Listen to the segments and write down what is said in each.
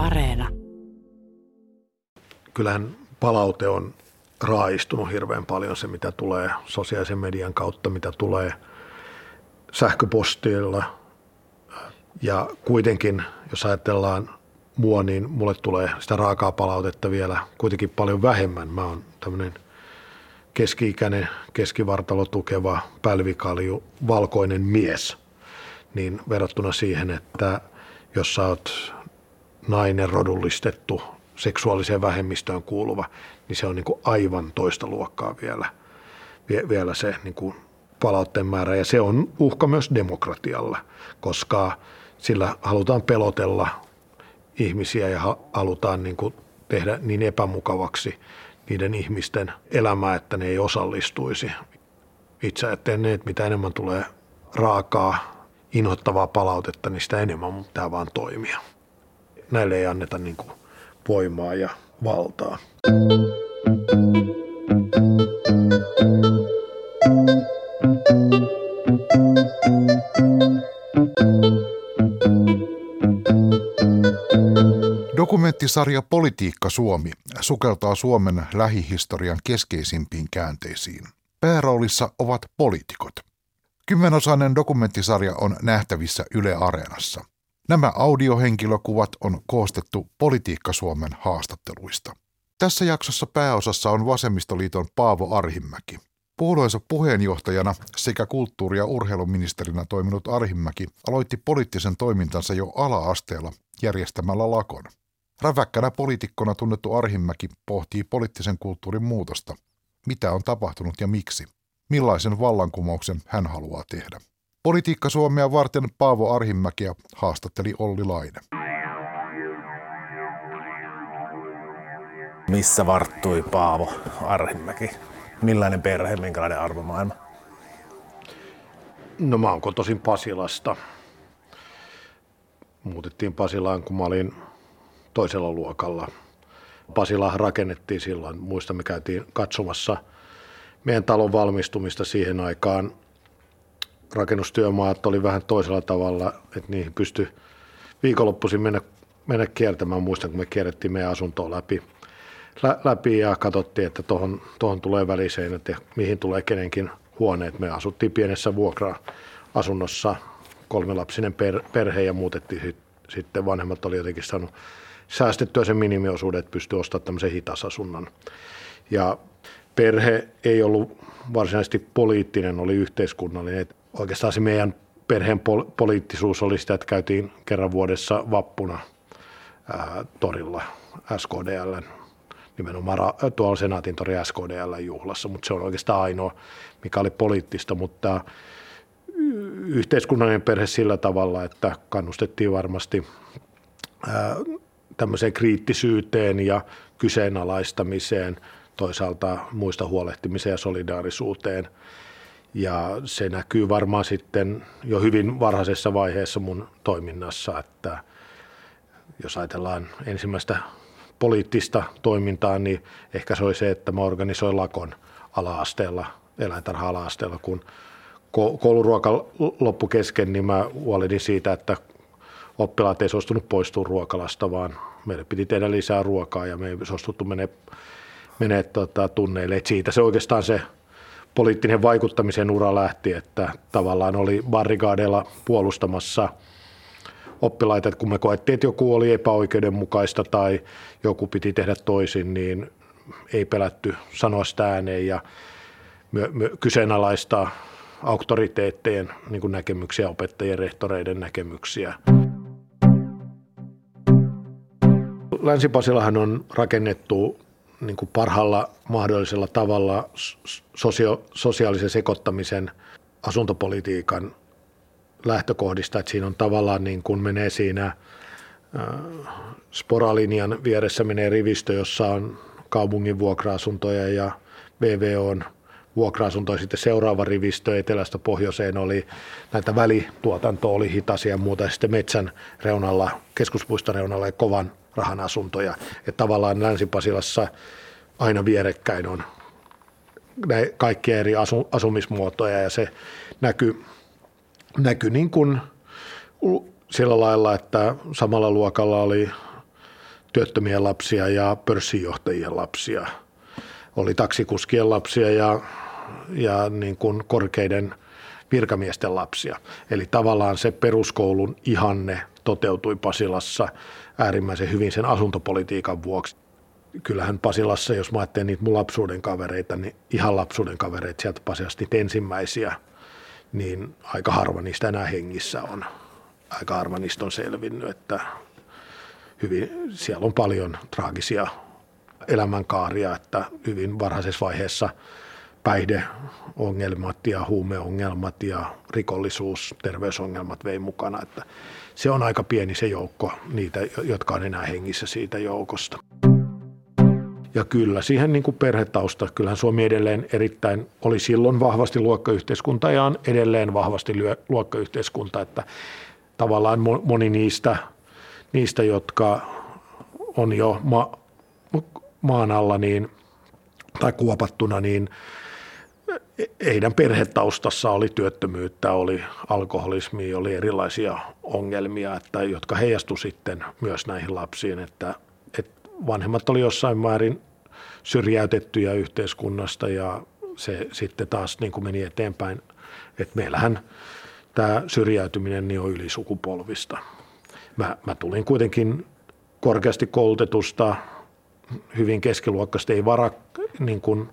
Areena. Kyllähän palaute on raaistunut hirveän paljon se, mitä tulee sosiaalisen median kautta, mitä tulee sähköpostilla. Ja kuitenkin, jos ajatellaan mua, niin mulle tulee sitä raakaa palautetta vielä kuitenkin paljon vähemmän. Mä oon tämmöinen keski-ikäinen, keskivartalo tukeva, pälvikalju, valkoinen mies. Niin verrattuna siihen, että jos sä oot nainen rodullistettu, seksuaaliseen vähemmistöön kuuluva, niin se on niin kuin aivan toista luokkaa vielä, vielä se niin kuin palautteen määrä. Ja se on uhka myös demokratialle, koska sillä halutaan pelotella ihmisiä ja halutaan niin kuin tehdä niin epämukavaksi niiden ihmisten elämää, että ne ei osallistuisi. Itse ajattelen, että mitä enemmän tulee raakaa, inhottavaa palautetta, niin sitä enemmän pitää vaan toimia. Näille ei anneta niin kuin voimaa ja valtaa. Dokumenttisarja Politiikka Suomi sukeltaa Suomen lähihistorian keskeisimpiin käänteisiin. Pääroolissa ovat poliitikot. Kymmenosainen dokumenttisarja on nähtävissä Yle Areenassa. Nämä audiohenkilökuvat on koostettu Politiikka Suomen haastatteluista. Tässä jaksossa pääosassa on Vasemmistoliiton Paavo Arhimäki. Puolueensa puheenjohtajana sekä kulttuuri- ja urheiluministerinä toiminut Arhimäki aloitti poliittisen toimintansa jo ala-asteella järjestämällä lakon. Räväkkänä poliitikkona tunnettu Arhimäki pohtii poliittisen kulttuurin muutosta. Mitä on tapahtunut ja miksi? Millaisen vallankumouksen hän haluaa tehdä? Politiikka Suomea varten Paavo Arhimäkiä haastatteli Olli Laine. Missä varttui Paavo Arhimäki? Millainen perhe, minkälainen arvomaailma? No mä oon kotoisin Pasilasta. Muutettiin Pasilaan, kun mä olin toisella luokalla. Pasila rakennettiin silloin. Muista me käytiin katsomassa meidän talon valmistumista siihen aikaan. Rakennustyömaat oli vähän toisella tavalla, että niihin pystyi viikonloppuisin mennä, mennä kiertämään. Muistan, kun me kierrettiin meidän asuntoa läpi, lä, läpi ja katsottiin, että tuohon, tuohon tulee väliseinät ja mihin tulee kenenkin huoneet. Me asuttiin pienessä vuokra-asunnossa, kolmelapsinen per, perhe ja muutettiin sitten vanhemmat oli jotenkin saanut säästettyä sen minimiosuuden, että pystyi ostamaan tämmöisen hitasasunnon. Ja perhe ei ollut varsinaisesti poliittinen, oli yhteiskunnallinen. Oikeastaan se meidän perheen pol- poliittisuus oli sitä, että käytiin kerran vuodessa vappuna ää, torilla SKDL, nimenomaan ra- tuolla Senaatin tori SKDL juhlassa, mutta se on oikeastaan ainoa, mikä oli poliittista, mutta yhteiskunnallinen perhe sillä tavalla, että kannustettiin varmasti ää, tämmöiseen kriittisyyteen ja kyseenalaistamiseen, toisaalta muista huolehtimiseen ja solidaarisuuteen. Ja se näkyy varmaan sitten jo hyvin varhaisessa vaiheessa mun toiminnassa, että jos ajatellaan ensimmäistä poliittista toimintaa, niin ehkä se oli se, että mä organisoin lakon ala-asteella, eläintarha-ala-asteella, kun kouluruoka loppu kesken, niin mä huolin siitä, että oppilaat ei suostunut poistua ruokalasta, vaan meille piti tehdä lisää ruokaa ja me ei suostuttu menee, menee tota, tunneille. Et siitä se oikeastaan se poliittinen vaikuttamisen ura lähti, että tavallaan oli barrikaadeilla puolustamassa oppilaita, että kun me koettiin, että joku oli epäoikeudenmukaista tai joku piti tehdä toisin, niin ei pelätty sanoa sitä ääneen ja kyseenalaistaa auktoriteettejen niin näkemyksiä, opettajien, rehtoreiden näkemyksiä. Länsi-Pasilahan on rakennettu niin kuin parhaalla mahdollisella tavalla sosio- sosiaalisen sekoittamisen asuntopolitiikan lähtökohdista, että siinä on tavallaan niin kuin menee siinä äh, sporalinjan vieressä menee rivistö, jossa on kaupungin vuokra-asuntoja ja VVOn vuokra-asuntoja. Sitten seuraava rivistö etelästä pohjoiseen oli näitä välituotantoa, oli hitasia ja muuta. Ja sitten metsän reunalla, keskuspuiston reunalla ja kovan rahan asuntoja. Että tavallaan Länsi-Pasilassa aina vierekkäin on kaikkia eri asu, asumismuotoja ja se näkyy, näkyy niin kuin sillä lailla, että samalla luokalla oli työttömien lapsia ja pörssijohtajien lapsia. Oli taksikuskien lapsia ja, ja niin kuin korkeiden virkamiesten lapsia. Eli tavallaan se peruskoulun ihanne toteutui Pasilassa äärimmäisen hyvin sen asuntopolitiikan vuoksi. Kyllähän Pasilassa, jos mä ajattelen niitä mun lapsuuden kavereita, niin ihan lapsuuden kavereita sieltä Pasilasta niitä ensimmäisiä, niin aika harva niistä enää hengissä on. Aika harva niistä on selvinnyt, että hyvin, siellä on paljon traagisia elämänkaaria, että hyvin varhaisessa vaiheessa päihdeongelmat ja huumeongelmat ja rikollisuus, terveysongelmat vei mukana, että se on aika pieni se joukko niitä, jotka on enää hengissä siitä joukosta. Ja kyllä siihen niin kuin perhetausta, kyllähän Suomi edelleen erittäin, oli silloin vahvasti luokkayhteiskunta ja on edelleen vahvasti luokkayhteiskunta, että tavallaan moni niistä, niistä jotka on jo ma, maan alla niin, tai kuopattuna, niin heidän perhetaustassa oli työttömyyttä, oli alkoholismia, oli erilaisia ongelmia, että, jotka heijastu sitten myös näihin lapsiin, että, että vanhemmat oli jossain määrin syrjäytettyjä yhteiskunnasta ja se sitten taas niin kuin meni eteenpäin, että meillähän tämä syrjäytyminen niin on ylisukupolvista. Mä, mä tulin kuitenkin korkeasti koulutetusta, hyvin keskiluokkaista, ei, varak, niin kuin,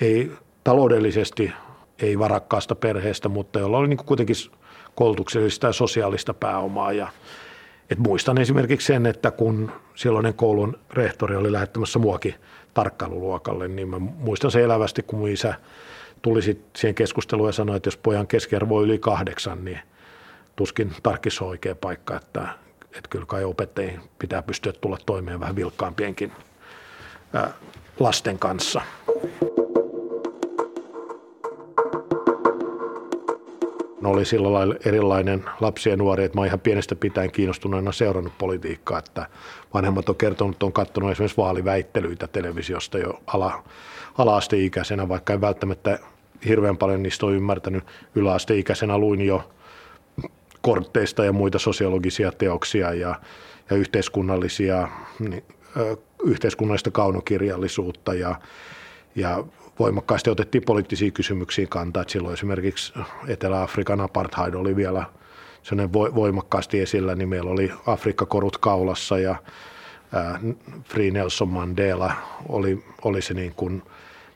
ei taloudellisesti ei varakkaasta perheestä, mutta jolla oli niin kuitenkin koulutuksellista ja sosiaalista pääomaa. Ja, et muistan esimerkiksi sen, että kun silloinen koulun rehtori oli lähettämässä muakin tarkkailuluokalle, niin mä muistan se elävästi, kun mun isä tuli siihen keskusteluun ja sanoi, että jos pojan keskiarvo on yli kahdeksan, niin tuskin tarkissa on oikea paikka, että, että kyllä kai opettajien pitää pystyä tulla toimeen vähän vilkkaampienkin lasten kanssa. No oli sillä lailla erilainen lapsi ja nuori, että mä ihan pienestä pitäen kiinnostuneena seurannut politiikkaa, että vanhemmat on kertonut, että on katsonut esimerkiksi vaaliväittelyitä televisiosta jo ala, ala-asteikäisenä, vaikka en välttämättä hirveän paljon niistä ole ymmärtänyt. Yläasteikäisenä luin jo kortteista ja muita sosiologisia teoksia ja, ja yhteiskunnallisia, niin, ö, yhteiskunnallista kaunokirjallisuutta ja, ja voimakkaasti otettiin poliittisiin kysymyksiin kantaa. Että silloin esimerkiksi Etelä-Afrikan apartheid oli vielä voimakkaasti esillä, niin meillä oli Afrikka-korut kaulassa ja Free Nelson Mandela oli, oli se niin kuin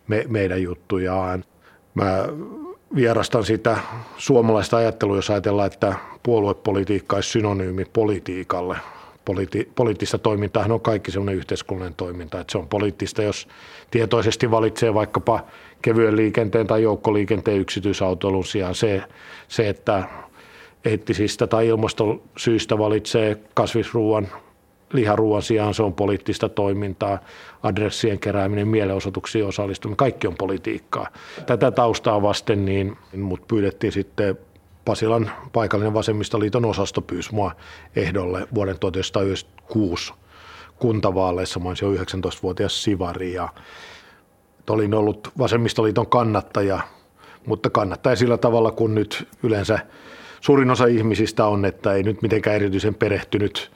me, meidän juttu. Ja mä vierastan sitä suomalaista ajattelua, jos ajatellaan, että puoluepolitiikka olisi synonyymi politiikalle – politi- poliittista toimintaa. On kaikki sellainen yhteiskunnallinen toiminta, että se on poliittista, jos tietoisesti valitsee vaikkapa kevyen liikenteen tai joukkoliikenteen yksityisautoilun sijaan se, se että eettisistä tai ilmastosyistä valitsee kasvisruuan liharuuan sijaan se on poliittista toimintaa, adressien kerääminen, mielenosoituksiin osallistuminen, kaikki on politiikkaa. Tätä taustaa vasten niin mut pyydettiin sitten Pasilan paikallinen vasemmistoliiton osasto pyysi mua ehdolle vuoden 1996 kuntavaaleissa. Mä jo 19-vuotias sivari ja olin ollut vasemmistoliiton kannattaja, mutta kannattaja sillä tavalla, kun nyt yleensä suurin osa ihmisistä on, että ei nyt mitenkään erityisen perehtynyt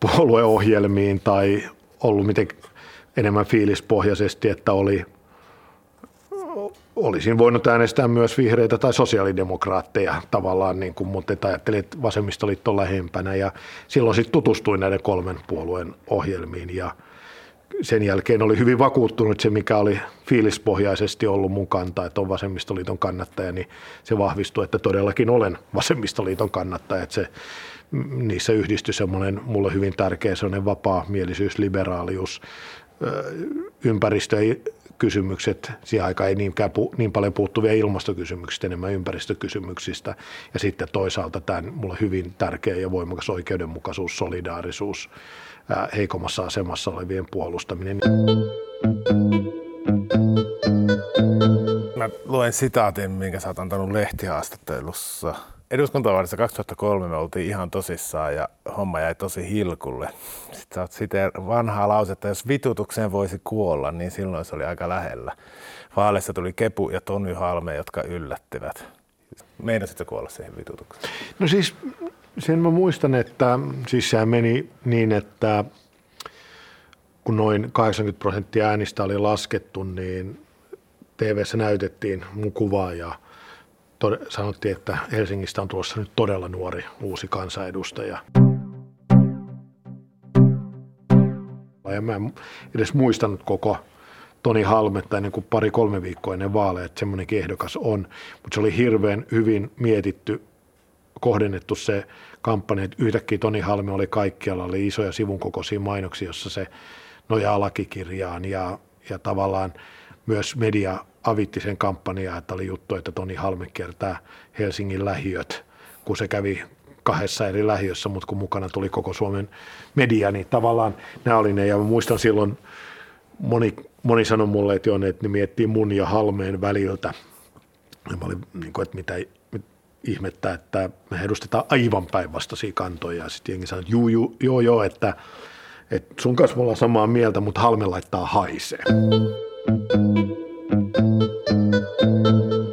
puolueohjelmiin tai ollut miten enemmän fiilispohjaisesti, että oli olisin voinut äänestää myös vihreitä tai sosiaalidemokraatteja tavallaan, niin kuin, mutta ajattelin, että vasemmistoliitto on lähempänä ja silloin sitten tutustuin näiden kolmen puolueen ohjelmiin ja sen jälkeen oli hyvin vakuuttunut se, mikä oli fiilispohjaisesti ollut mun kanta, että on vasemmistoliiton kannattaja, niin se vahvistui, että todellakin olen vasemmistoliiton kannattaja, että se, niissä yhdistyi semmoinen mulle hyvin tärkeä semmoinen vapaa mielisyys, liberaalius, ympäristö kysymykset, siihen aikaan ei niinkään pu, niin paljon puuttuvia ilmastokysymyksistä, enemmän ympäristökysymyksistä. Ja sitten toisaalta tämä mulle hyvin tärkeä ja voimakas oikeudenmukaisuus, solidaarisuus, ää, heikommassa asemassa olevien puolustaminen. Mä luen sitaatin, minkä sä oot antanut lehtihaastattelussa – eduskuntavaarissa 2003 me oltiin ihan tosissaan ja homma jäi tosi hilkulle. Sitten oot siten vanhaa lausetta, jos vitutukseen voisi kuolla, niin silloin se oli aika lähellä. Vaaleissa tuli Kepu ja Tony Halme, jotka yllättivät. sitten kuolla siihen vitutukseen? No siis sen mä muistan, että siis sehän meni niin, että kun noin 80 prosenttia äänistä oli laskettu, niin tv näytettiin mun kuvaa ja tod- sanottiin, että Helsingistä on tulossa nyt todella nuori uusi kansanedustaja. Ja mä en edes muistanut koko Toni Halmetta ennen kuin pari-kolme viikkoa ennen vaaleja, että semmoinenkin ehdokas on. Mutta se oli hirveän hyvin mietitty, kohdennettu se kampanja, että yhtäkkiä Toni Halme oli kaikkialla, oli isoja sivun kokoisia mainoksia, jossa se nojaa lakikirjaan ja, ja tavallaan myös media avitti sen kampanjaa, että oli juttu, että Toni Halme kiertää Helsingin lähiöt, kun se kävi kahdessa eri lähiössä, mutta kun mukana tuli koko Suomen media, niin tavallaan nämä oli ne. Ja muistan silloin, moni, moni sanoi mulle, että, joo, että ne miettii mun ja Halmeen väliltä. Ja mä olin, niin kuin, että mitä ihmettä, että me edustetaan aivan päinvastaisia kantoja. Ja sitten jengi sanoi, että juu, juu, joo, joo, että, että sun kanssa me ollaan samaa mieltä, mutta Halme laittaa haisee.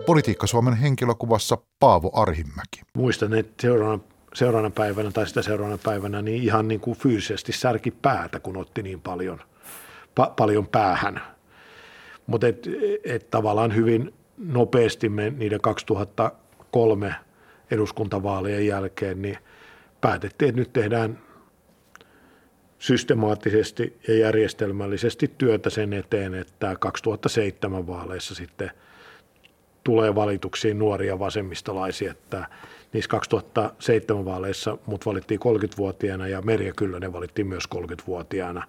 Politiikka Suomen henkilökuvassa Paavo Arhimäki. Muistan, että seuraavana, seuraavana päivänä tai sitä seuraavana päivänä niin ihan niin kuin fyysisesti särki päätä, kun otti niin paljon, pa, paljon päähän. Mutta et, et tavallaan hyvin nopeasti me niiden 2003 eduskuntavaalien jälkeen niin päätettiin, että nyt tehdään systemaattisesti ja järjestelmällisesti työtä sen eteen, että 2007 vaaleissa sitten tulee valituksiin nuoria vasemmistolaisia, että niissä 2007 vaaleissa mut valittiin 30-vuotiaana ja Merja Kyllönen valittiin myös 30-vuotiaana.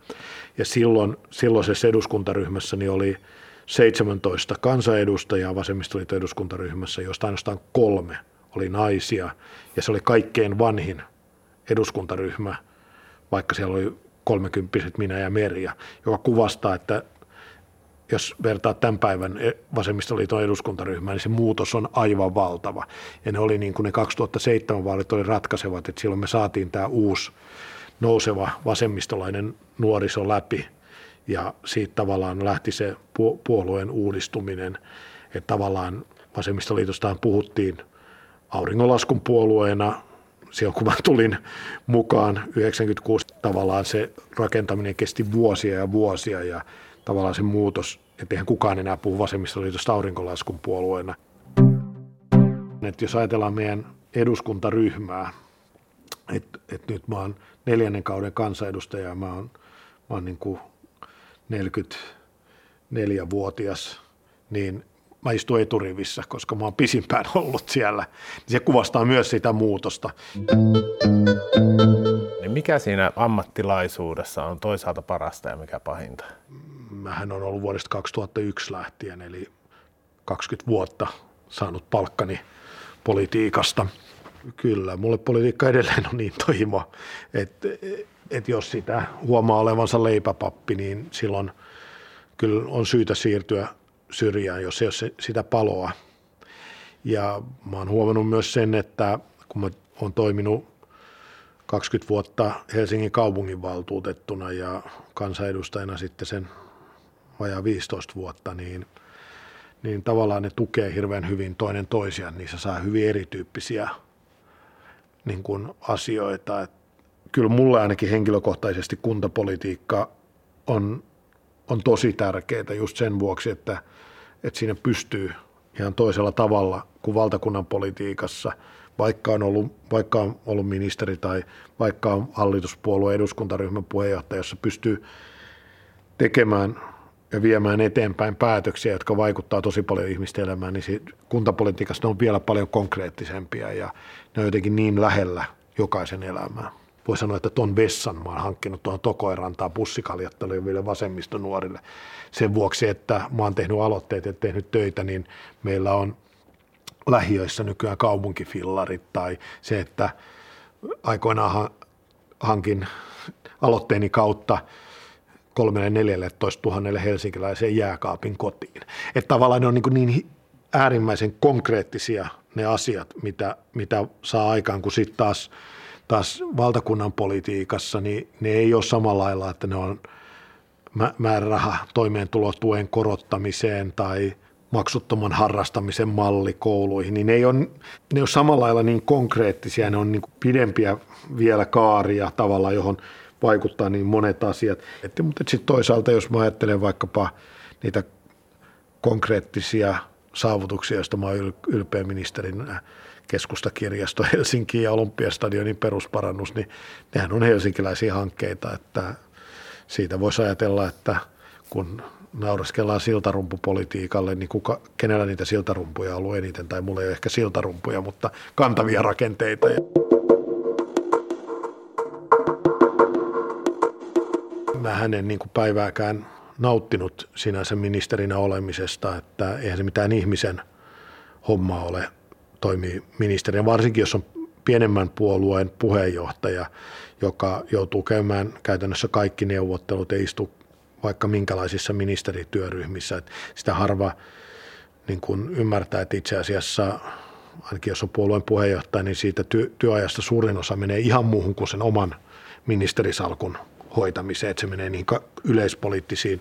Ja silloin, silloisessa eduskuntaryhmässä niin oli 17 kansanedustajaa vasemmistoliiton eduskuntaryhmässä, joista ainoastaan kolme oli naisia. Ja se oli kaikkein vanhin eduskuntaryhmä, vaikka siellä oli kolmekymppiset minä ja Merja, joka kuvastaa, että jos vertaa tämän päivän e- vasemmistoliiton eduskuntaryhmään, niin se muutos on aivan valtava. Ja ne oli niin kuin ne 2007 vaalit oli ratkaisevat, että silloin me saatiin tämä uusi nouseva vasemmistolainen nuoriso läpi ja siitä tavallaan lähti se puolueen uudistuminen, että tavallaan vasemmistoliitostaan puhuttiin auringonlaskun puolueena, silloin kun mä tulin mukaan 96 tavallaan se rakentaminen kesti vuosia ja vuosia ja tavallaan se muutos, että eihän kukaan enää puhu vasemmistoliitosta aurinkolaskun puolueena. Et jos ajatellaan meidän eduskuntaryhmää, että et nyt mä oon neljännen kauden kansanedustaja ja mä oon, mä oon niin kuin 44-vuotias, niin mä istun eturivissä, koska mä oon pisimpään ollut siellä. Se kuvastaa myös sitä muutosta. Niin mikä siinä ammattilaisuudessa on toisaalta parasta ja mikä pahinta? Mähän on ollut vuodesta 2001 lähtien, eli 20 vuotta saanut palkkani politiikasta. Kyllä, mulle politiikka edelleen on niin toimo, että, että jos sitä huomaa olevansa leipäpappi, niin silloin kyllä on syytä siirtyä syrjään, jos ei ole sitä paloa. Ja mä oon huomannut myös sen, että kun mä oon toiminut 20 vuotta Helsingin kaupunginvaltuutettuna ja kansanedustajana sitten sen vajaa 15 vuotta, niin, niin tavallaan ne tukee hirveän hyvin toinen toisiaan. Niissä saa hyvin erityyppisiä niin kuin asioita. Et kyllä mulle ainakin henkilökohtaisesti kuntapolitiikka on on tosi tärkeää just sen vuoksi, että, että siinä pystyy ihan toisella tavalla kuin valtakunnan politiikassa, vaikka on ollut, vaikka on ollut ministeri tai vaikka on hallituspuolueen eduskuntaryhmän puheenjohtaja, jossa pystyy tekemään ja viemään eteenpäin päätöksiä, jotka vaikuttaa tosi paljon ihmisten elämään, niin kuntapolitiikassa ne on vielä paljon konkreettisempia ja ne on jotenkin niin lähellä jokaisen elämää voi sanoa, että ton vessan mä oon hankkinut tuohon Tokoerantaan bussikaljatteleville vasemmistonuorille. Sen vuoksi, että mä oon tehnyt aloitteet ja tehnyt töitä, niin meillä on lähiöissä nykyään kaupunkifillarit tai se, että aikoinaan hankin aloitteeni kautta 3-14 000 helsinkiläisen jääkaapin kotiin. Että tavallaan ne on niin, niin äärimmäisen konkreettisia ne asiat, mitä, mitä saa aikaan, kun sitten taas – taas valtakunnan politiikassa, niin ne ei ole samalla lailla, että ne on määräraha toimeentulotuen korottamiseen tai maksuttoman harrastamisen malli kouluihin, niin ne ei ole, ne ole samalla lailla niin konkreettisia, ne on niin pidempiä vielä kaaria tavallaan, johon vaikuttaa niin monet asiat. Et, mutta sitten toisaalta, jos mä ajattelen vaikkapa niitä konkreettisia saavutuksia, joista mä oon ylpeä ministerin keskustakirjasto Helsinki ja Olympiastadionin perusparannus, niin nehän on helsinkiläisiä hankkeita, että siitä voisi ajatella, että kun nauraskellaan siltarumpupolitiikalle, niin kuka, kenellä niitä siltarumpuja on ollut eniten, tai mulla ei ole ehkä siltarumpuja, mutta kantavia rakenteita. Mä hänen niin kuin päivääkään nauttinut sinänsä ministerinä olemisesta, että eihän se mitään ihmisen homma ole toimii ministerinä, varsinkin jos on pienemmän puolueen puheenjohtaja, joka joutuu käymään käytännössä kaikki neuvottelut ja istuu vaikka minkälaisissa ministerityöryhmissä. Että sitä harva niin kun ymmärtää, että itse asiassa ainakin jos on puolueen puheenjohtaja, niin siitä työ, työajasta suurin osa menee ihan muuhun kuin sen oman ministerisalkun hoitamiseen, että se menee niin yleispoliittisiin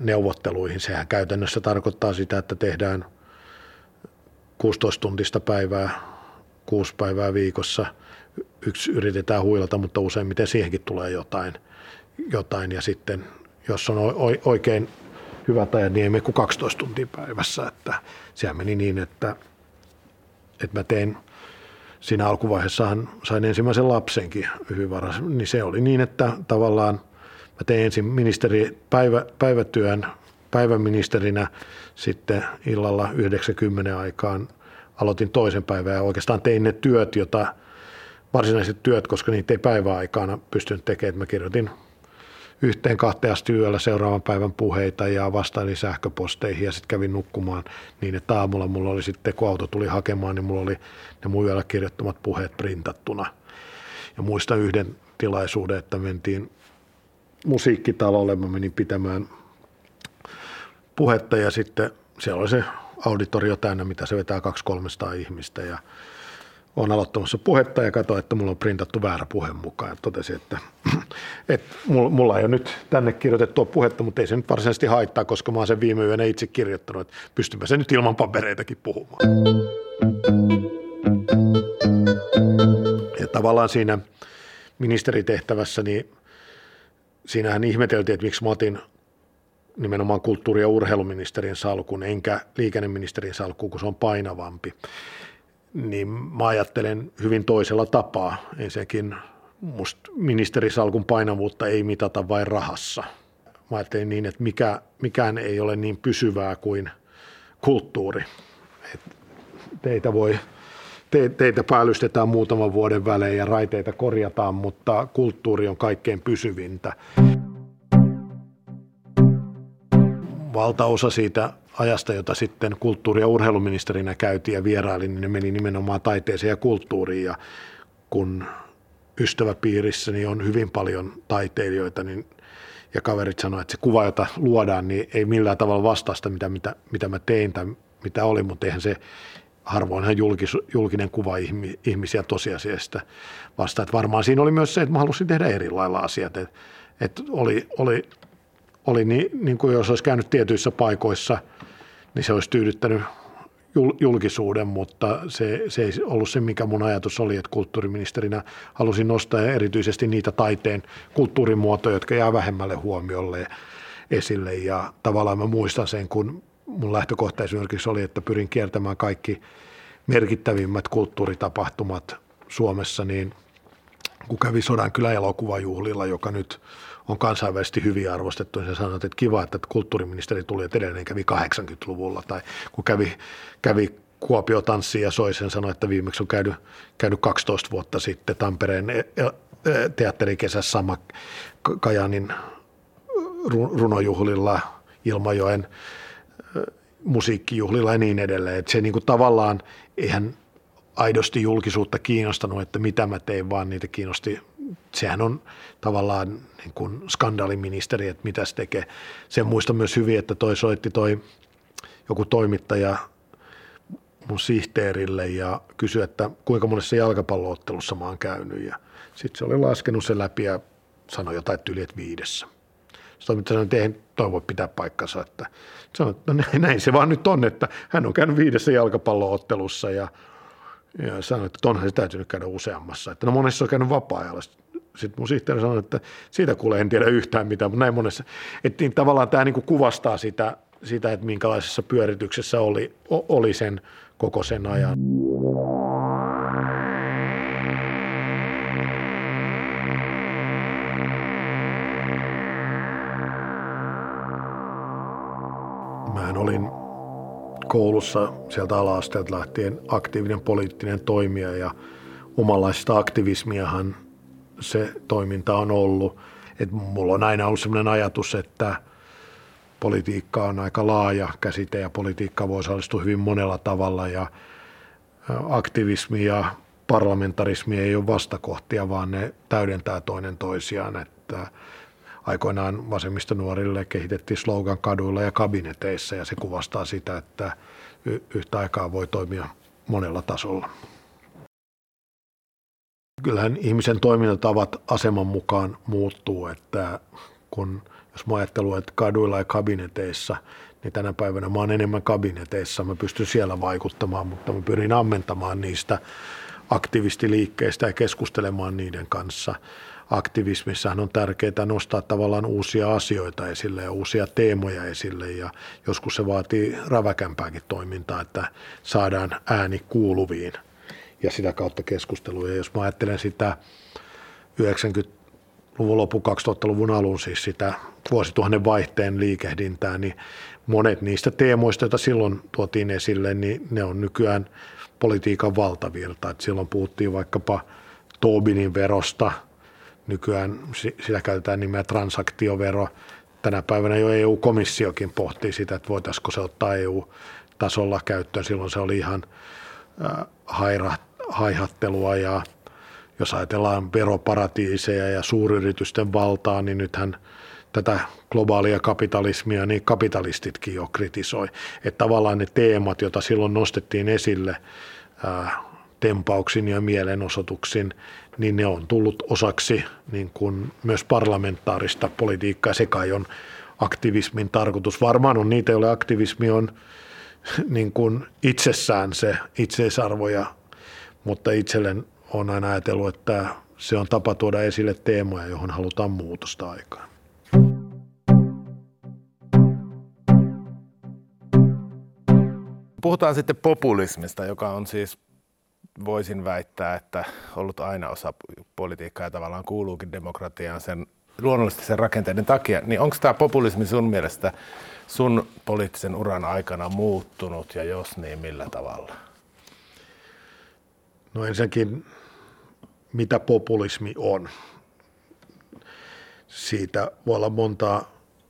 neuvotteluihin. Sehän käytännössä tarkoittaa sitä, että tehdään 16-tuntista päivää, kuusi päivää viikossa. Yksi yritetään huilata, mutta useimmiten siihenkin tulee jotain. jotain ja sitten jos on oikein hyvät ajat, niin ei mene kuin 12 tuntia päivässä. Että sehän meni niin, että, että mä tein siinä alkuvaiheessahan sain ensimmäisen lapsenkin hyvin varas, niin se oli niin, että tavallaan mä tein ensin ministeri päivä, päivätyön päiväministerinä, sitten illalla 90 aikaan aloitin toisen päivän ja oikeastaan tein ne työt, jota varsinaiset työt, koska niitä ei päiväaikana pystynyt tekemään. Mä kirjoitin yhteen kahteen asti yöllä seuraavan päivän puheita ja vastailin sähköposteihin ja sitten kävin nukkumaan niin, että aamulla mulla oli sitten, kun auto tuli hakemaan, niin mulla oli ne mun yöllä kirjoittamat puheet printattuna. Ja muistan yhden tilaisuuden, että mentiin musiikkitalolle, mä menin pitämään puhetta ja sitten siellä oli se auditorio täynnä, mitä se vetää 200-300 ihmistä ja olen aloittamassa puhetta ja katsoin, että mulla on printattu väärä puhe mukaan. Ja totesin, että, että mulla ei ole nyt tänne kirjoitettua puhetta, mutta ei se nyt varsinaisesti haittaa, koska mä oon sen viime yönä itse kirjoittanut, että pystymme sen nyt ilman papereitakin puhumaan. Ja tavallaan siinä ministeritehtävässä, niin siinähän ihmeteltiin, että miksi mä otin nimenomaan kulttuuri- ja urheiluministerin salkun, enkä liikenneministerin salkku, kun se on painavampi niin mä ajattelen hyvin toisella tapaa. Ensinnäkin musta ministerisalkun painavuutta ei mitata vain rahassa. Mä ajattelen niin, että mikä, mikään ei ole niin pysyvää kuin kulttuuri. Et teitä voi te, teitä päällystetään muutaman vuoden välein ja raiteita korjataan, mutta kulttuuri on kaikkein pysyvintä. Valtaosa siitä ajasta, jota sitten kulttuuri- ja urheiluministerinä käytiin ja vierailin, niin ne meni nimenomaan taiteeseen ja kulttuuriin. Ja kun ystäväpiirissäni on hyvin paljon taiteilijoita, niin ja kaverit sanoivat, että se kuva, jota luodaan, niin ei millään tavalla vastaa sitä, mitä, mitä, mitä mä tein tai mitä oli, mutta eihän se harvoinhan julkis, julkinen kuva ihmisiä tosiasiasta vastaa. Että varmaan siinä oli myös se, että mä halusin tehdä eri lailla asiat. Että, että oli, oli, oli niin, niin kuin jos olisi käynyt tietyissä paikoissa – niin se olisi tyydyttänyt julkisuuden, mutta se, se ei ollut se, mikä mun ajatus oli, että kulttuuriministerinä halusin nostaa erityisesti niitä taiteen kulttuurimuotoja, jotka jää vähemmälle huomiolle esille. Ja tavallaan mä muistan sen, kun mun lähtökohta esimerkiksi oli, että pyrin kiertämään kaikki merkittävimmät kulttuuritapahtumat Suomessa, niin kun kävi Sodankylän elokuvajuhlilla, joka nyt on kansainvälisesti hyvin arvostettu, sä sanoit, että kiva, että kulttuuriministeri tuli, että edelleen kävi 80-luvulla, tai kun kävi, kävi Kuopio tanssiin ja soi sen sanoi, että viimeksi on käynyt, käynyt 12 vuotta sitten Tampereen e, e, teatterikesässä sama Kajanin runojuhlilla, Ilmajoen musiikkijuhlilla ja niin edelleen. Että se niin kuin tavallaan, eihän aidosti julkisuutta kiinnostanut, että mitä mä tein, vaan niitä kiinnosti sehän on tavallaan niin kuin skandaaliministeri, että mitä se tekee. Sen muista myös hyvin, että toi soitti toi joku toimittaja mun sihteerille ja kysyi, että kuinka monessa jalkapalloottelussa mä oon käynyt. Ja sitten se oli laskenut sen läpi ja sanoi jotain tyyliä, että viidessä. Sitten toimittaja sanoi, että ei toi voi pitää paikkansa. Että sanoi, että no näin se vaan nyt on, että hän on käynyt viidessä jalkapalloottelussa ja, ja sanoi, että onhan se täytynyt käydä useammassa. Että no monessa on käynyt vapaa-ajalla. sitten mun sihteeri sanoi, että siitä kuulee en tiedä yhtään mitään, mutta näin monessa. Että niin tavallaan tämä niin kuvastaa sitä, sitä, että minkälaisessa pyörityksessä oli, oli sen koko sen ajan. Mä olin koulussa sieltä ala-asteelta lähtien aktiivinen poliittinen toimija ja omanlaista aktivismiahan se toiminta on ollut. Et mulla on aina ollut sellainen ajatus, että politiikka on aika laaja käsite ja politiikka voi osallistua hyvin monella tavalla ja aktivismi ja parlamentarismi ei ole vastakohtia, vaan ne täydentää toinen toisiaan. Että aikoinaan vasemmistonuorille kehitettiin slogan kaduilla ja kabineteissa ja se kuvastaa sitä, että yhtä aikaa voi toimia monella tasolla. Kyllähän ihmisen toimintatavat aseman mukaan muuttuu, että kun jos mä ajattelen, että kaduilla ja kabineteissa, niin tänä päivänä mä oon enemmän kabineteissa, mä pystyn siellä vaikuttamaan, mutta mä pyrin ammentamaan niistä aktivistiliikkeistä ja keskustelemaan niiden kanssa. Aktivismissahan on tärkeää nostaa tavallaan uusia asioita esille ja uusia teemoja esille ja joskus se vaatii räväkämpääkin toimintaa, että saadaan ääni kuuluviin ja sitä kautta keskusteluja. Jos mä ajattelen sitä 90-luvun lopun 2000-luvun alun, siis sitä vuosituhannen vaihteen liikehdintää, niin monet niistä teemoista, joita silloin tuotiin esille, niin ne on nykyään politiikan valtavirta. Et silloin puhuttiin vaikkapa Tobinin verosta, nykyään sitä käytetään nimeä transaktiovero. Tänä päivänä jo EU-komissiokin pohtii sitä, että voitaisiinko se ottaa EU-tasolla käyttöön. Silloin se oli ihan haihattelua ja jos ajatellaan veroparatiiseja ja suuryritysten valtaa, niin nythän tätä globaalia kapitalismia, niin kapitalistitkin jo kritisoi. Että tavallaan ne teemat, joita silloin nostettiin esille tempauksin ja mielenosoituksin, niin ne on tullut osaksi niin kuin myös parlamentaarista politiikkaa. Se kai on aktivismin tarkoitus. Varmaan on niitä, joille aktivismi on niin kuin itsessään se itseisarvo, ja, mutta itsellen on aina ajatellut, että se on tapa tuoda esille teemoja, johon halutaan muutosta aikaan. Puhutaan sitten populismista, joka on siis, voisin väittää, että ollut aina osa politiikkaa ja tavallaan kuuluukin demokratiaan sen luonnollisesti sen rakenteiden takia. Niin onko tämä populismi sun mielestä sun poliittisen uran aikana muuttunut ja jos niin, millä tavalla? No ensinnäkin, mitä populismi on? Siitä voi olla monta,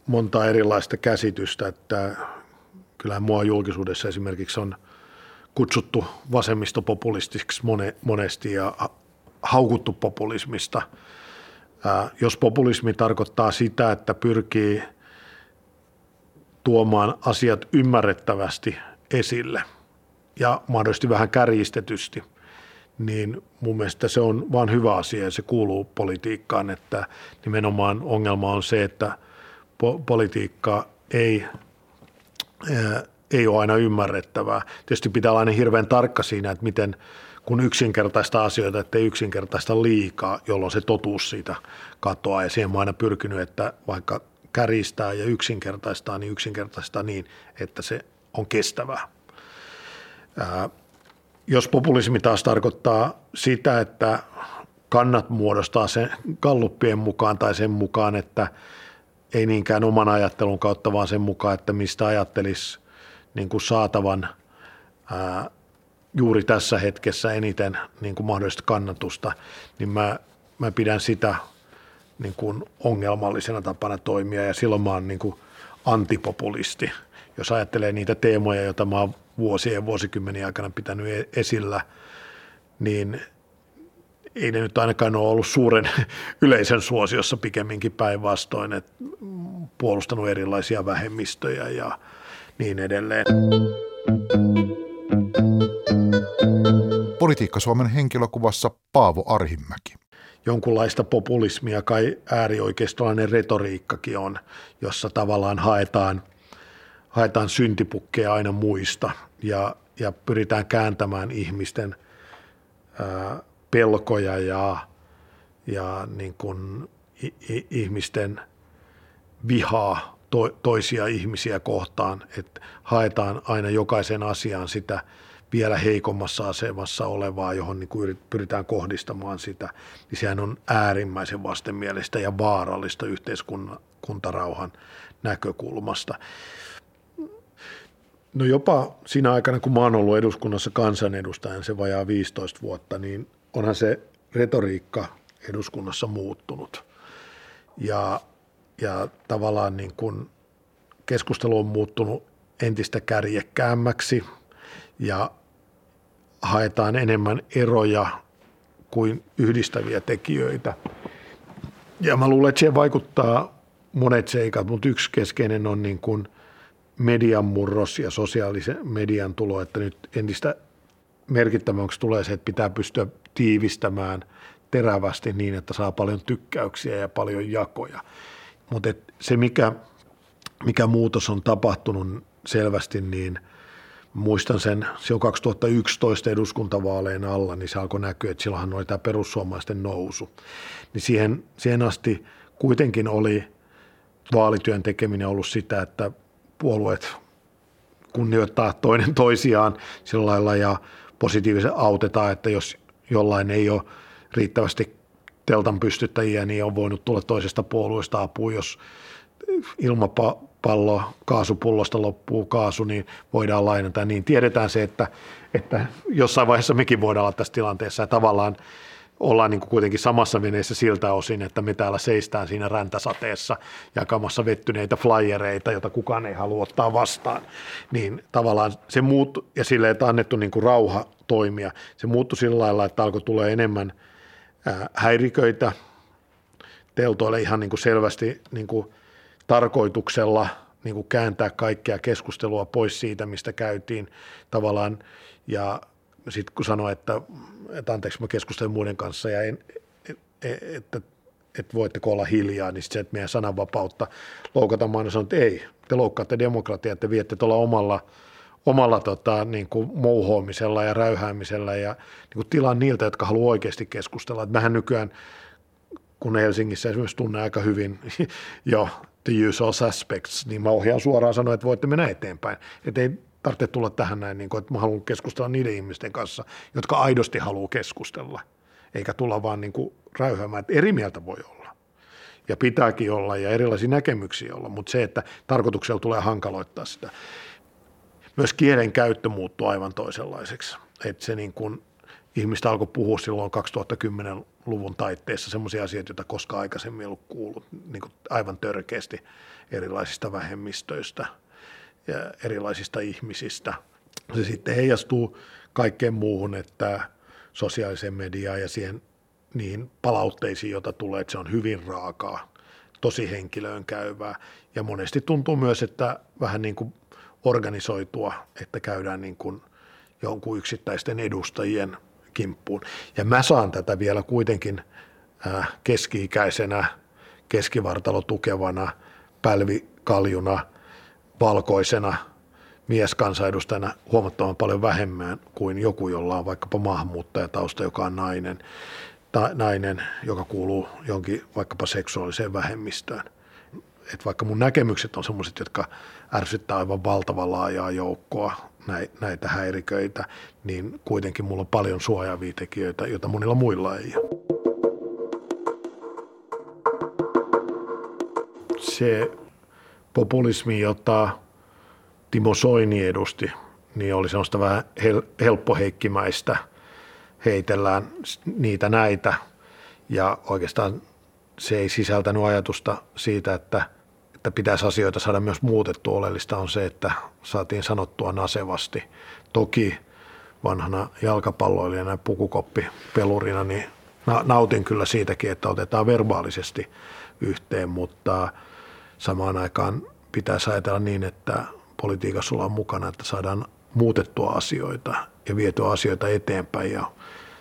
monta erilaista käsitystä, että kyllähän mua julkisuudessa esimerkiksi on kutsuttu vasemmistopopulistiksi monesti ja haukuttu populismista. Jos populismi tarkoittaa sitä, että pyrkii – tuomaan asiat ymmärrettävästi esille ja mahdollisesti vähän kärjistetysti, niin mun mielestä se on vain hyvä asia ja se kuuluu politiikkaan, että nimenomaan ongelma on se, että po- politiikka ei, ei ole aina ymmärrettävää. Tietysti pitää olla aina hirveän tarkka siinä, että miten kun yksinkertaista asioita, ettei yksinkertaista liikaa, jolloin se totuus siitä katoaa. Ja siihen mä aina pyrkinyt, että vaikka käristää ja yksinkertaistaa, niin yksinkertaistaa niin, että se on kestävää. Ää, jos populismi taas tarkoittaa sitä, että kannat muodostaa sen kalluppien mukaan tai sen mukaan, että ei niinkään oman ajattelun kautta, vaan sen mukaan, että mistä ajattelisi niin kuin saatavan ää, juuri tässä hetkessä eniten niin kuin mahdollista kannatusta, niin mä, mä pidän sitä niin kuin ongelmallisena tapana toimia ja silloin mä oon niin kuin antipopulisti. Jos ajattelee niitä teemoja, joita mä oon vuosien ja vuosikymmeniä aikana pitänyt e- esillä, niin ei ne nyt ainakaan ole ollut suuren yleisen suosiossa pikemminkin päinvastoin, että puolustanut erilaisia vähemmistöjä ja niin edelleen. Politiikka Suomen henkilökuvassa Paavo Arhimäki jonkunlaista populismia, kai äärioikeistolainen retoriikkakin on, jossa tavallaan haetaan, haetaan syntipukkeja aina muista ja, ja pyritään kääntämään ihmisten ää, pelkoja ja, ja niin kuin ihmisten vihaa to, toisia ihmisiä kohtaan, että haetaan aina jokaisen asiaan sitä vielä heikommassa asemassa olevaa, johon niin kuin pyritään kohdistamaan sitä, niin sehän on äärimmäisen vastenmielistä ja vaarallista yhteiskuntarauhan näkökulmasta. No jopa siinä aikana, kun mä oon ollut eduskunnassa kansanedustajan se vajaa 15 vuotta, niin onhan se retoriikka eduskunnassa muuttunut. Ja, ja tavallaan niin kun keskustelu on muuttunut entistä kärjekkäämmäksi ja haetaan enemmän eroja kuin yhdistäviä tekijöitä. Ja mä luulen, että siihen vaikuttaa monet seikat, mutta yksi keskeinen on niin kuin median murros ja sosiaalisen median tulo, että nyt entistä merkittävämmäksi tulee se, että pitää pystyä tiivistämään terävästi niin, että saa paljon tykkäyksiä ja paljon jakoja. Mutta se, mikä, mikä muutos on tapahtunut selvästi, niin muistan sen, se on 2011 eduskuntavaaleen alla, niin se alkoi näkyä, että silloinhan oli tämä perussuomalaisten nousu. Niin siihen, siihen asti kuitenkin oli vaalityön tekeminen ollut sitä, että puolueet kunnioittaa toinen toisiaan sillä lailla ja positiivisesti autetaan, että jos jollain ei ole riittävästi teltan pystyttäjiä, niin on voinut tulla toisesta puolueesta apua, jos ilmapallo kaasupullosta loppuu kaasu, niin voidaan lainata. Niin tiedetään se, että, että jossain vaiheessa mekin voidaan olla tässä tilanteessa ja tavallaan ollaan niin kuin kuitenkin samassa veneessä siltä osin, että me täällä seistään siinä räntäsateessa jakamassa vettyneitä flyereita, joita kukaan ei halua ottaa vastaan. Niin tavallaan se muuttui, ja silleen, että annettu niin kuin rauha toimia, se muuttui sillä lailla, että alkoi tulee enemmän häiriköitä. Teltoille ihan niin kuin selvästi niin kuin tarkoituksella niin kuin kääntää kaikkea keskustelua pois siitä, mistä käytiin tavallaan, ja sitten kun sanoi, että, että anteeksi mä keskustelen muiden kanssa ja en, että, että voitteko olla hiljaa, niin se, että meidän sananvapautta loukataan, mä sanon, että ei, te loukkaatte demokratiaa, te viette tuolla omalla, omalla tota, niin kuin mouhoamisella ja räyhäämisellä ja niin kuin tilan niiltä, jotka haluaa oikeasti keskustella. Että mähän nykyään, kun Helsingissä esimerkiksi tunnen aika hyvin jo the usual suspects, niin mä ohjaan suoraan sanoa, että voitte mennä eteenpäin. Että ei tarvitse tulla tähän näin, niin kuin, että mä haluan keskustella niiden ihmisten kanssa, jotka aidosti haluaa keskustella, eikä tulla vaan niin kuin räyhäämään, että eri mieltä voi olla. Ja pitääkin olla ja erilaisia näkemyksiä olla, mutta se, että tarkoituksella tulee hankaloittaa sitä. Myös kielen käyttö muuttuu aivan toisenlaiseksi. Että se niin kuin, ihmistä alkoi puhua silloin 2010-luvun taitteessa sellaisia asioita, joita koskaan aikaisemmin ei ollut kuullut niin kuin aivan törkeästi erilaisista vähemmistöistä – ja erilaisista ihmisistä. Se sitten heijastuu kaikkeen muuhun, että sosiaaliseen mediaan ja siihen niihin palautteisiin, joita tulee, että se on hyvin raakaa, tosi henkilöön käyvää. Ja monesti tuntuu myös, että vähän niin kuin organisoitua, että käydään niin kuin jonkun yksittäisten edustajien kimppuun. Ja mä saan tätä vielä kuitenkin äh, keski-ikäisenä, keskivartalo tukevana, pälvikaljuna – valkoisena mieskansanedustajana huomattavan paljon vähemmän kuin joku, jolla on vaikkapa maahanmuuttajatausta, joka on nainen, ta, nainen joka kuuluu jonkin vaikkapa seksuaaliseen vähemmistöön. Et vaikka mun näkemykset on sellaiset, jotka ärsyttää aivan valtavan laajaa joukkoa näitä häiriköitä, niin kuitenkin mulla on paljon suojaavia tekijöitä, joita monilla muilla ei ole. Se populismi, jota Timo Soini edusti, niin oli sellaista vähän hel- helppoheikkimäistä, heitellään niitä näitä ja oikeastaan se ei sisältänyt ajatusta siitä, että, että pitäisi asioita saada myös muutettua. Oleellista on se, että saatiin sanottua nasevasti. Toki vanhana jalkapalloilijana ja pukukoppipelurina, niin nautin kyllä siitäkin, että otetaan verbaalisesti yhteen, mutta – samaan aikaan pitäisi ajatella niin, että politiikassa ollaan mukana, että saadaan muutettua asioita ja vietyä asioita eteenpäin ja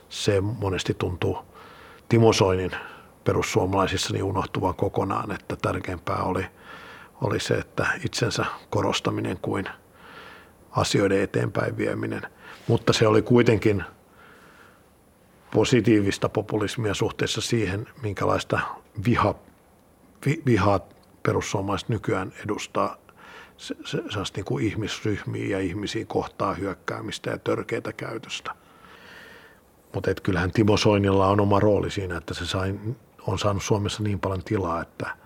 se monesti tuntuu Timo Soinin perussuomalaisissa niin unohtuvan kokonaan, että tärkeämpää oli, oli se, että itsensä korostaminen kuin asioiden eteenpäin vieminen. Mutta se oli kuitenkin positiivista populismia suhteessa siihen, minkälaista viha, vi, vihaa perussuomalaiset nykyään edustaa se, se, se niin kuin ihmisryhmiä ja ihmisiä kohtaa hyökkäämistä ja törkeitä käytöstä. Mutta kyllähän Timo Soinilla on oma rooli siinä, että se sai, on saanut Suomessa niin paljon tilaa, että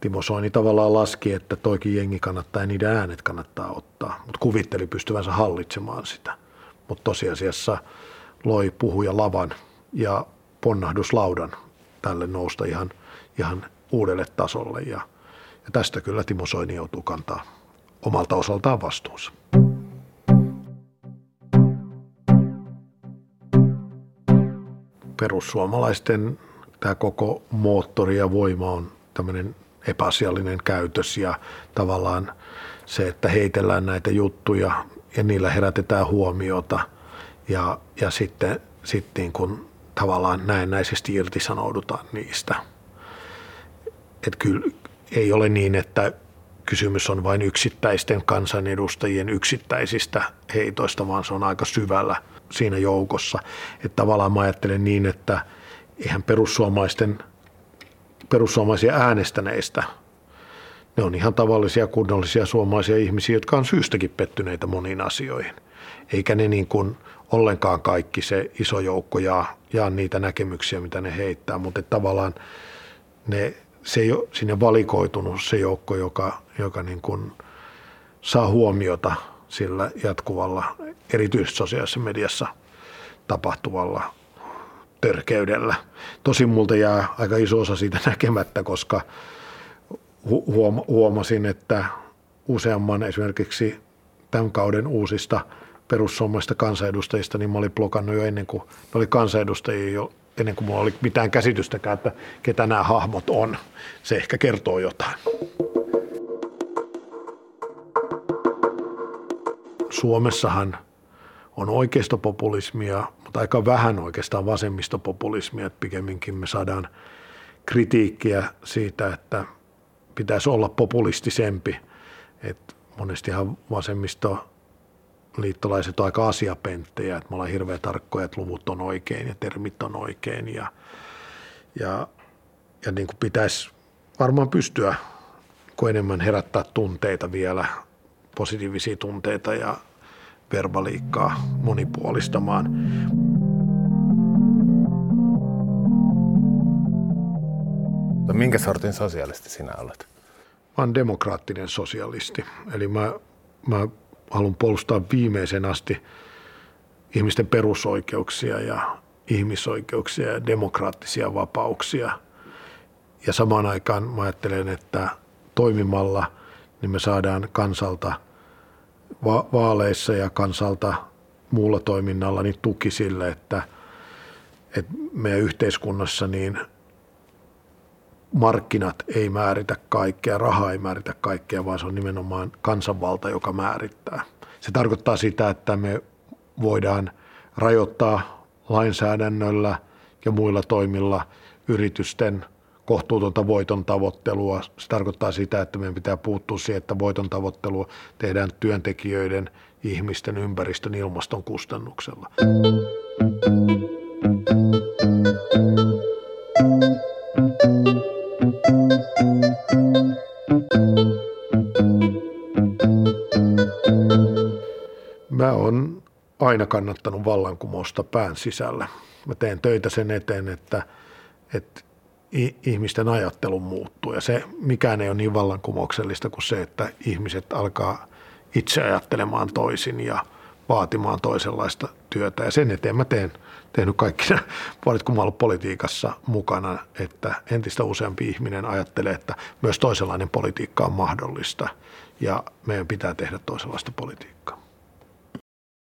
Timo Soini tavallaan laski, että toikin jengi kannattaa ja niiden äänet kannattaa ottaa, mutta kuvitteli pystyvänsä hallitsemaan sitä. Mutta tosiasiassa loi puhuja lavan ja ponnahduslaudan tälle nousta ihan, ihan uudelle tasolle ja, ja tästä kyllä Timo Soini joutuu kantaa omalta osaltaan vastuunsa. Perussuomalaisten tämä koko moottori ja voima on tämmöinen epäasiallinen käytös ja tavallaan se, että heitellään näitä juttuja ja niillä herätetään huomiota ja, ja sitten, sitten niin kuin tavallaan näennäisesti irtisanoudutaan niistä. Et kyllä ei ole niin, että kysymys on vain yksittäisten kansanedustajien yksittäisistä heitoista, vaan se on aika syvällä siinä joukossa. Että tavallaan mä ajattelen niin, että eihän perussuomalaisten, perussuomalaisia äänestäneistä, ne on ihan tavallisia kunnollisia suomalaisia ihmisiä, jotka on syystäkin pettyneitä moniin asioihin. Eikä ne niin kuin ollenkaan kaikki se iso joukko jaa, jaa niitä näkemyksiä, mitä ne heittää, mutta tavallaan ne, se ei ole sinne valikoitunut se joukko, joka, joka niin kuin saa huomiota sillä jatkuvalla, erityisesti sosiaalisessa mediassa tapahtuvalla törkeydellä. Tosin multa jää aika iso osa siitä näkemättä, koska huomasin, että useamman esimerkiksi tämän kauden uusista perussuomalaisista kansanedustajista, niin mä olin blokannut jo ennen kuin ne oli kansanedustajia jo ennen kuin mulla oli mitään käsitystäkään, että ketä nämä hahmot on. Se ehkä kertoo jotain. Suomessahan on oikeistopopulismia, mutta aika vähän oikeastaan vasemmistopopulismia, että pikemminkin me saadaan kritiikkiä siitä, että pitäisi olla populistisempi. Että monestihan vasemmisto liittolaiset on aika asiapenttejä, että me ollaan hirveän tarkkoja, että luvut on oikein ja termit on oikein ja, ja, ja niin kuin pitäisi varmaan pystyä enemmän herättää tunteita vielä, positiivisia tunteita ja verbaliikkaa monipuolistamaan. Minkä sortin sosialisti sinä olet? Mä olen demokraattinen sosialisti. Eli mä, mä haluan puolustaa viimeisen asti ihmisten perusoikeuksia ja ihmisoikeuksia ja demokraattisia vapauksia. Ja samaan aikaan mä ajattelen, että toimimalla niin me saadaan kansalta – va- vaaleissa ja kansalta muulla toiminnalla niin tuki sille, että, että meidän yhteiskunnassa niin markkinat ei määritä kaikkea, raha ei määritä kaikkea, vaan se on nimenomaan kansanvalta, joka määrittää. Se tarkoittaa sitä, että me voidaan rajoittaa lainsäädännöllä ja muilla toimilla yritysten kohtuutonta voiton tavoittelua. Se tarkoittaa sitä, että meidän pitää puuttua siihen, että voiton tavoittelua tehdään työntekijöiden, ihmisten, ympäristön, ilmaston kustannuksella. Mä oon aina kannattanut vallankumousta pään sisällä. Mä teen töitä sen eteen, että, että ihmisten ajattelu muuttuu. Ja se mikään ei ole niin vallankumouksellista kuin se, että ihmiset alkaa itse ajattelemaan toisin ja vaatimaan toisenlaista työtä. Ja sen eteen mä teen, tehnyt kaikki nämä vuodet, kun mä ollut politiikassa mukana, että entistä useampi ihminen ajattelee, että myös toisenlainen politiikka on mahdollista ja meidän pitää tehdä toisenlaista politiikkaa.